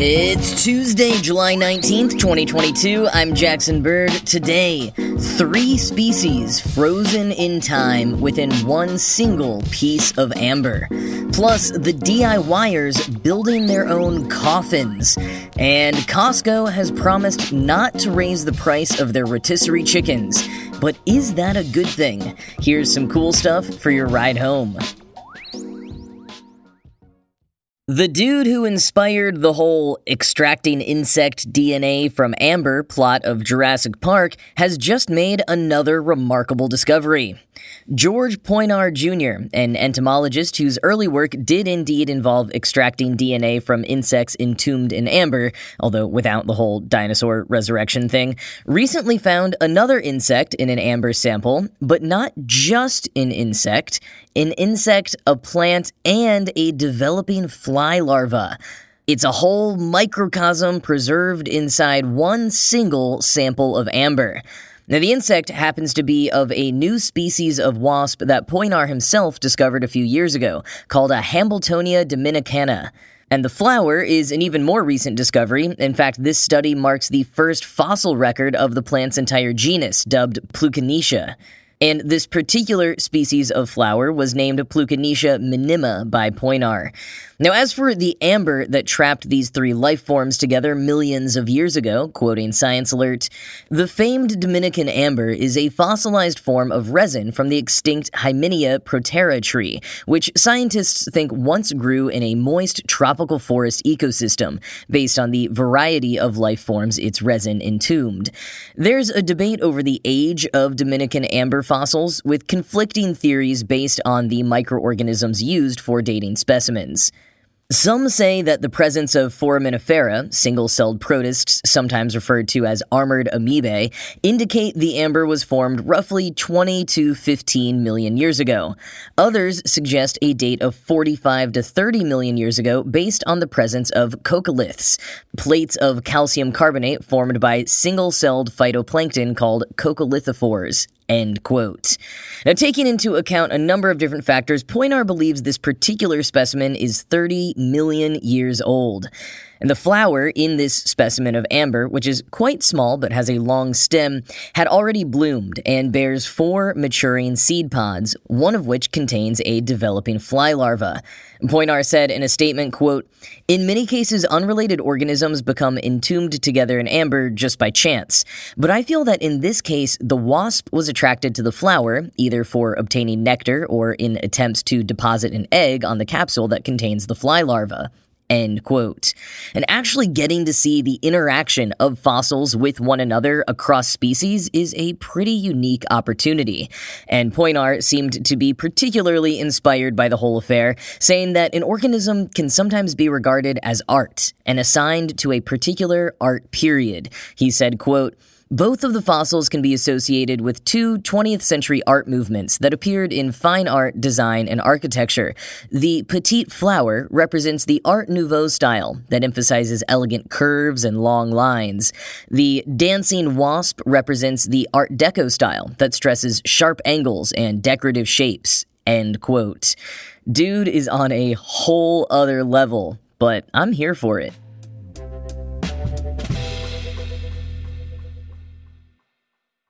It's Tuesday, July 19th, 2022. I'm Jackson Bird. Today, three species frozen in time within one single piece of amber. Plus, the DIYers building their own coffins. And Costco has promised not to raise the price of their rotisserie chickens. But is that a good thing? Here's some cool stuff for your ride home. The dude who inspired the whole extracting insect DNA from amber plot of Jurassic Park has just made another remarkable discovery. George Poinar Jr., an entomologist whose early work did indeed involve extracting DNA from insects entombed in amber, although without the whole dinosaur resurrection thing, recently found another insect in an amber sample, but not just an insect, an insect, a plant, and a developing fly larva. It's a whole microcosm preserved inside one single sample of amber. Now, the insect happens to be of a new species of wasp that Poinar himself discovered a few years ago, called a Hambletonia dominicana. And the flower is an even more recent discovery. In fact, this study marks the first fossil record of the plant's entire genus, dubbed Plukenetia. And this particular species of flower was named Plukenetia minima by Poinar. Now, as for the amber that trapped these three life forms together millions of years ago, quoting Science Alert, the famed Dominican amber is a fossilized form of resin from the extinct Hymenaea protera tree, which scientists think once grew in a moist tropical forest ecosystem, based on the variety of life forms its resin entombed. There's a debate over the age of Dominican amber fossils, with conflicting theories based on the microorganisms used for dating specimens. Some say that the presence of foraminifera, single-celled protists, sometimes referred to as armored amoebae, indicate the amber was formed roughly 20 to 15 million years ago. Others suggest a date of 45 to 30 million years ago based on the presence of coccoliths, plates of calcium carbonate formed by single-celled phytoplankton called coccolithophores. End quote. Now, taking into account a number of different factors, Poinar believes this particular specimen is 30 million years old. And the flower in this specimen of amber, which is quite small but has a long stem, had already bloomed and bears four maturing seed pods, one of which contains a developing fly larva. Poinar said in a statement, quote, In many cases, unrelated organisms become entombed together in amber just by chance. But I feel that in this case, the wasp was attracted to the flower, either for obtaining nectar or in attempts to deposit an egg on the capsule that contains the fly larva. End quote. And actually getting to see the interaction of fossils with one another across species is a pretty unique opportunity. And Poinar seemed to be particularly inspired by the whole affair, saying that an organism can sometimes be regarded as art and assigned to a particular art period. He said, quote, both of the fossils can be associated with two 20th century art movements that appeared in fine art, design, and architecture. The petite flower represents the Art Nouveau style that emphasizes elegant curves and long lines. The dancing wasp represents the Art Deco style that stresses sharp angles and decorative shapes. End quote. Dude is on a whole other level, but I'm here for it.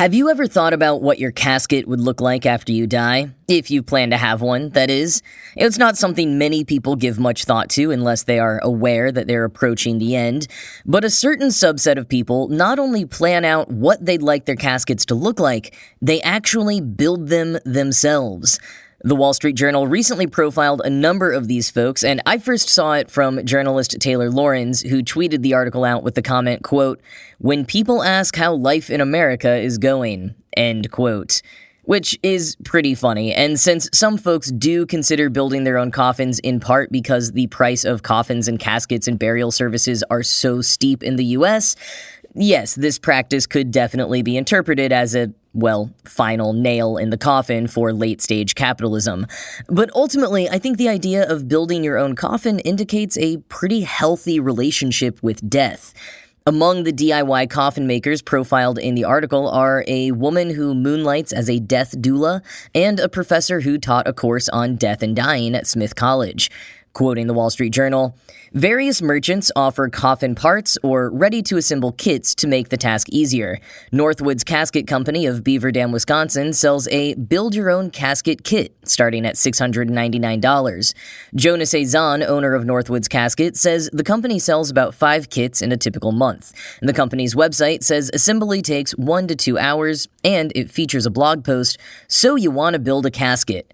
Have you ever thought about what your casket would look like after you die? If you plan to have one, that is. It's not something many people give much thought to unless they are aware that they're approaching the end. But a certain subset of people not only plan out what they'd like their caskets to look like, they actually build them themselves. The Wall Street Journal recently profiled a number of these folks, and I first saw it from journalist Taylor Lorenz, who tweeted the article out with the comment, quote, When people ask how life in America is going, end quote. Which is pretty funny, and since some folks do consider building their own coffins in part because the price of coffins and caskets and burial services are so steep in the US, yes, this practice could definitely be interpreted as a well, final nail in the coffin for late stage capitalism. But ultimately, I think the idea of building your own coffin indicates a pretty healthy relationship with death. Among the DIY coffin makers profiled in the article are a woman who moonlights as a death doula and a professor who taught a course on death and dying at Smith College. Quoting the Wall Street Journal, various merchants offer coffin parts or ready to assemble kits to make the task easier. Northwoods Casket Company of Beaver Dam, Wisconsin sells a build your own casket kit starting at $699. Jonas A. Zahn, owner of Northwoods Casket, says the company sells about five kits in a typical month. The company's website says assembly takes one to two hours and it features a blog post, So You Want to Build a Casket.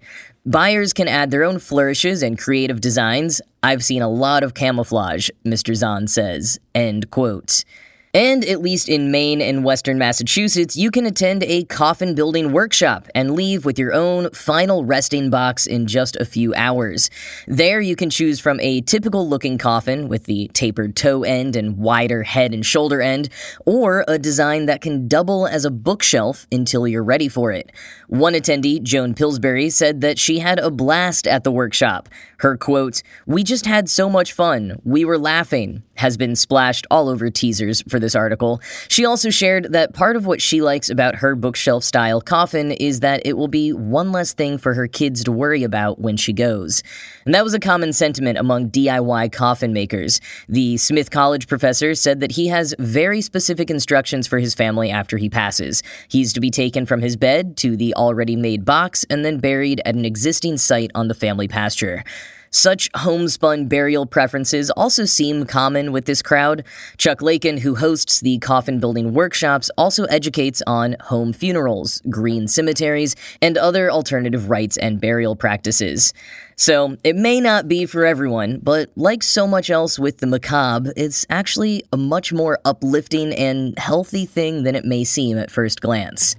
Buyers can add their own flourishes and creative designs. I've seen a lot of camouflage, Mr. Zahn says. End quote. And at least in Maine and Western Massachusetts, you can attend a coffin building workshop and leave with your own final resting box in just a few hours. There, you can choose from a typical looking coffin with the tapered toe end and wider head and shoulder end, or a design that can double as a bookshelf until you're ready for it. One attendee, Joan Pillsbury, said that she had a blast at the workshop. Her quote, We just had so much fun. We were laughing, has been splashed all over teasers for this article. She also shared that part of what she likes about her bookshelf style coffin is that it will be one less thing for her kids to worry about when she goes. And that was a common sentiment among DIY coffin makers. The Smith College professor said that he has very specific instructions for his family after he passes. He's to be taken from his bed to the already made box and then buried at an existing site on the family pasture. Such homespun burial preferences also seem common with this crowd. Chuck Lakin, who hosts the coffin building workshops, also educates on home funerals, green cemeteries, and other alternative rites and burial practices. So, it may not be for everyone, but like so much else with the macabre, it's actually a much more uplifting and healthy thing than it may seem at first glance.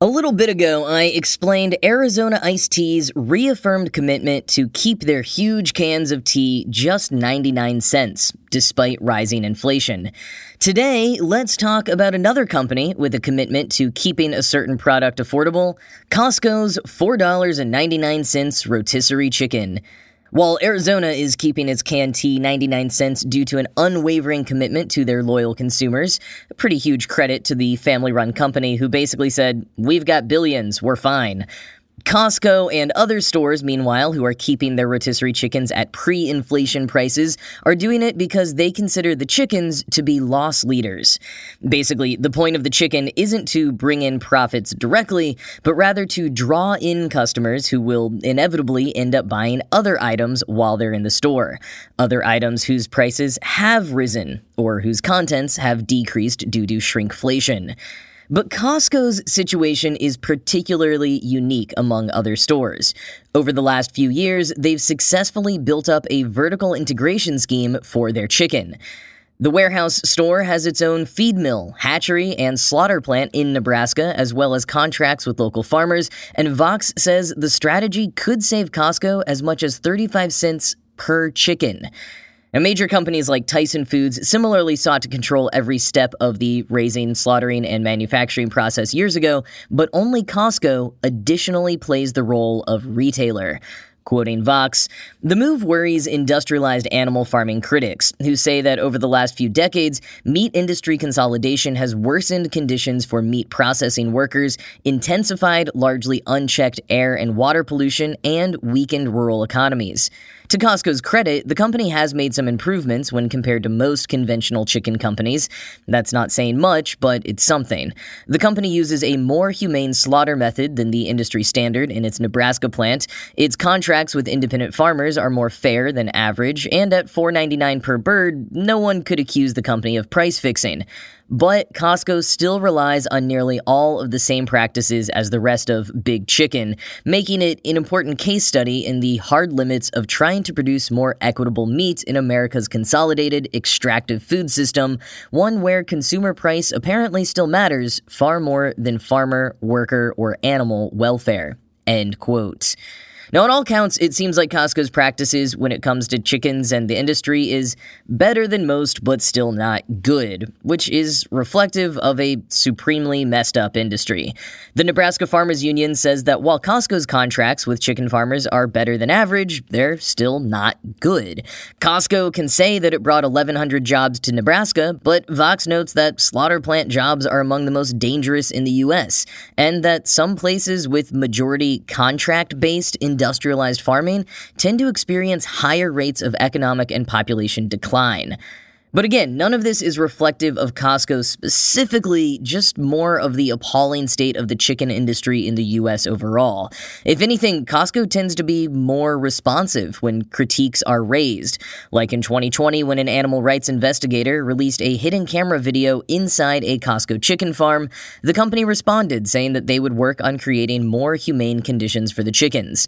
A little bit ago, I explained Arizona Iced Tea's reaffirmed commitment to keep their huge cans of tea just 99 cents, despite rising inflation. Today, let's talk about another company with a commitment to keeping a certain product affordable Costco's $4.99 rotisserie chicken. While Arizona is keeping its canned tea 99 cents due to an unwavering commitment to their loyal consumers, a pretty huge credit to the family run company who basically said, We've got billions, we're fine. Costco and other stores, meanwhile, who are keeping their rotisserie chickens at pre inflation prices, are doing it because they consider the chickens to be loss leaders. Basically, the point of the chicken isn't to bring in profits directly, but rather to draw in customers who will inevitably end up buying other items while they're in the store. Other items whose prices have risen, or whose contents have decreased due to shrinkflation. But Costco's situation is particularly unique among other stores. Over the last few years, they've successfully built up a vertical integration scheme for their chicken. The warehouse store has its own feed mill, hatchery, and slaughter plant in Nebraska, as well as contracts with local farmers, and Vox says the strategy could save Costco as much as 35 cents per chicken. Now, major companies like Tyson Foods similarly sought to control every step of the raising, slaughtering, and manufacturing process years ago, but only Costco additionally plays the role of retailer. Quoting Vox, the move worries industrialized animal farming critics, who say that over the last few decades, meat industry consolidation has worsened conditions for meat processing workers, intensified largely unchecked air and water pollution, and weakened rural economies. To Costco's credit, the company has made some improvements when compared to most conventional chicken companies. That's not saying much, but it's something. The company uses a more humane slaughter method than the industry standard in its Nebraska plant. Its contracts with independent farmers are more fair than average, and at $4.99 per bird, no one could accuse the company of price fixing. But Costco still relies on nearly all of the same practices as the rest of Big Chicken, making it an important case study in the hard limits of trying to produce more equitable meat in America's consolidated extractive food system, one where consumer price apparently still matters far more than farmer, worker, or animal welfare. End quote. Now, on all counts, it seems like Costco's practices when it comes to chickens and the industry is better than most, but still not good, which is reflective of a supremely messed up industry. The Nebraska Farmers Union says that while Costco's contracts with chicken farmers are better than average, they're still not good. Costco can say that it brought 1,100 jobs to Nebraska, but Vox notes that slaughter plant jobs are among the most dangerous in the U.S., and that some places with majority contract based industrialized farming tend to experience higher rates of economic and population decline. But again, none of this is reflective of Costco specifically, just more of the appalling state of the chicken industry in the US overall. If anything, Costco tends to be more responsive when critiques are raised, like in 2020 when an animal rights investigator released a hidden camera video inside a Costco chicken farm. The company responded, saying that they would work on creating more humane conditions for the chickens.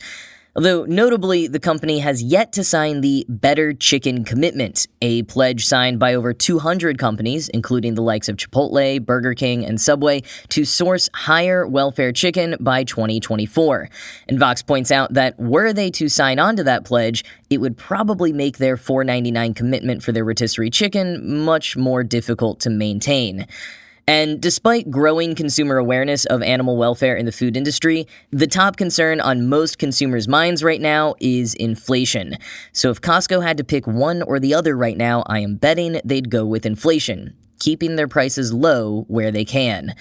Although, notably, the company has yet to sign the Better Chicken Commitment, a pledge signed by over 200 companies, including the likes of Chipotle, Burger King, and Subway, to source higher welfare chicken by 2024. And Vox points out that were they to sign on to that pledge, it would probably make their $4.99 commitment for their rotisserie chicken much more difficult to maintain. And despite growing consumer awareness of animal welfare in the food industry, the top concern on most consumers' minds right now is inflation. So if Costco had to pick one or the other right now, I am betting they'd go with inflation, keeping their prices low where they can.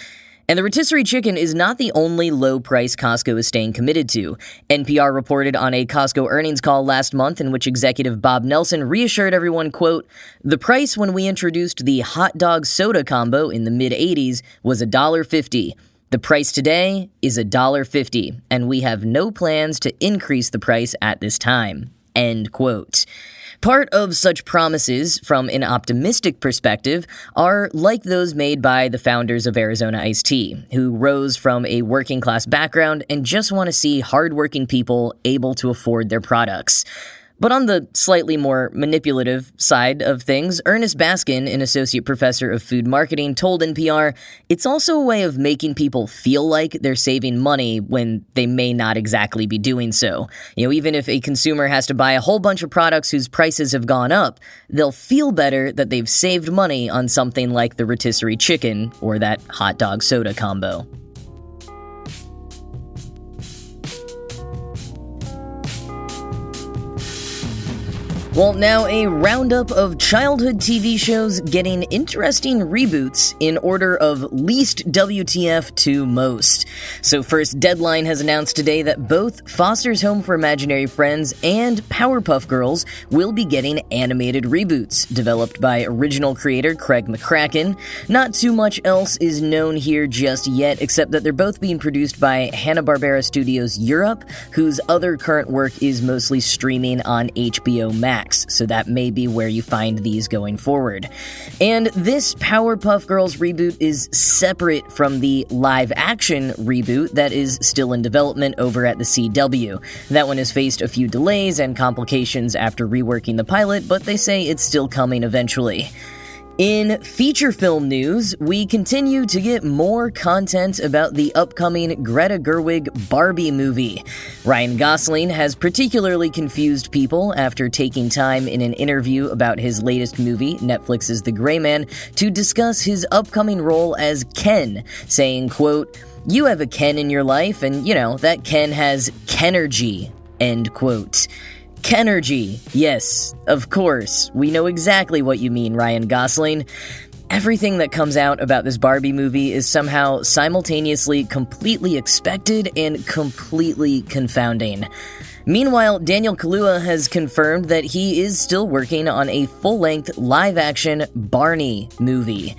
And the rotisserie chicken is not the only low price Costco is staying committed to. NPR reported on a Costco earnings call last month in which executive Bob Nelson reassured everyone, quote, "The price when we introduced the hot dog soda combo in the mid 80s was $1.50. The price today is $1.50, and we have no plans to increase the price at this time." End quote. Part of such promises, from an optimistic perspective, are like those made by the founders of Arizona Iced Tea, who rose from a working class background and just want to see hardworking people able to afford their products. But on the slightly more manipulative side of things, Ernest Baskin, an associate professor of food marketing, told NPR it's also a way of making people feel like they're saving money when they may not exactly be doing so. You know, even if a consumer has to buy a whole bunch of products whose prices have gone up, they'll feel better that they've saved money on something like the rotisserie chicken or that hot dog soda combo. Well, now a roundup of childhood TV shows getting interesting reboots in order of least WTF to most. So, first, Deadline has announced today that both Foster's Home for Imaginary Friends and Powerpuff Girls will be getting animated reboots, developed by original creator Craig McCracken. Not too much else is known here just yet, except that they're both being produced by Hanna-Barbera Studios Europe, whose other current work is mostly streaming on HBO Max so that may be where you find these going forward. And this Powerpuff Girls reboot is separate from the live action reboot that is still in development over at the CW. That one has faced a few delays and complications after reworking the pilot, but they say it's still coming eventually. In feature film news, we continue to get more content about the upcoming Greta Gerwig Barbie movie. Ryan Gosling has particularly confused people after taking time in an interview about his latest movie, Netflix's The Gray Man, to discuss his upcoming role as Ken, saying, quote, You have a Ken in your life, and you know, that Ken has Kenergy, end quote. Kenergy. Yes, of course. We know exactly what you mean, Ryan Gosling. Everything that comes out about this Barbie movie is somehow simultaneously completely expected and completely confounding. Meanwhile, Daniel Kaluuya has confirmed that he is still working on a full length live action Barney movie.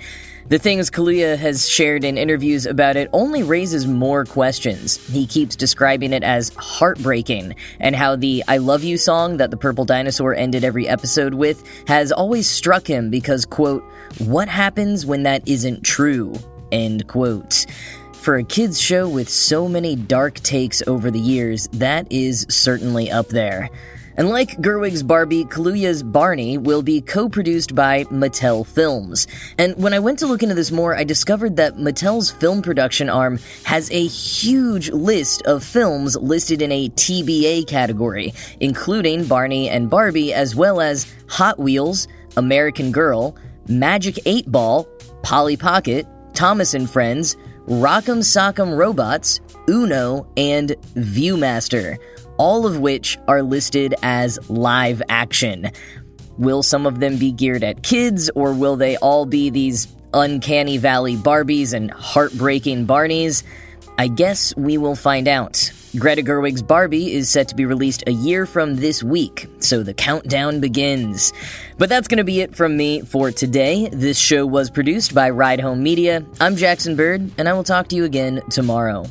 The things Kaluuya has shared in interviews about it only raises more questions. He keeps describing it as heartbreaking, and how the I Love You song that the Purple Dinosaur ended every episode with has always struck him because, quote, what happens when that isn't true? End quote. For a kids' show with so many dark takes over the years, that is certainly up there. And like Gerwig's Barbie, Kaluuya's Barney will be co produced by Mattel Films. And when I went to look into this more, I discovered that Mattel's film production arm has a huge list of films listed in a TBA category, including Barney and Barbie, as well as Hot Wheels, American Girl, Magic 8 Ball, Polly Pocket, Thomas and Friends, Rock'em Sock'em Robots, Uno, and Viewmaster all of which are listed as live action. Will some of them be geared at kids, or will they all be these uncanny valley Barbies and heartbreaking Barneys? I guess we will find out. Greta Gerwig's Barbie is set to be released a year from this week, so the countdown begins. But that's going to be it from me for today. This show was produced by Ride Home Media. I'm Jackson Bird, and I will talk to you again tomorrow.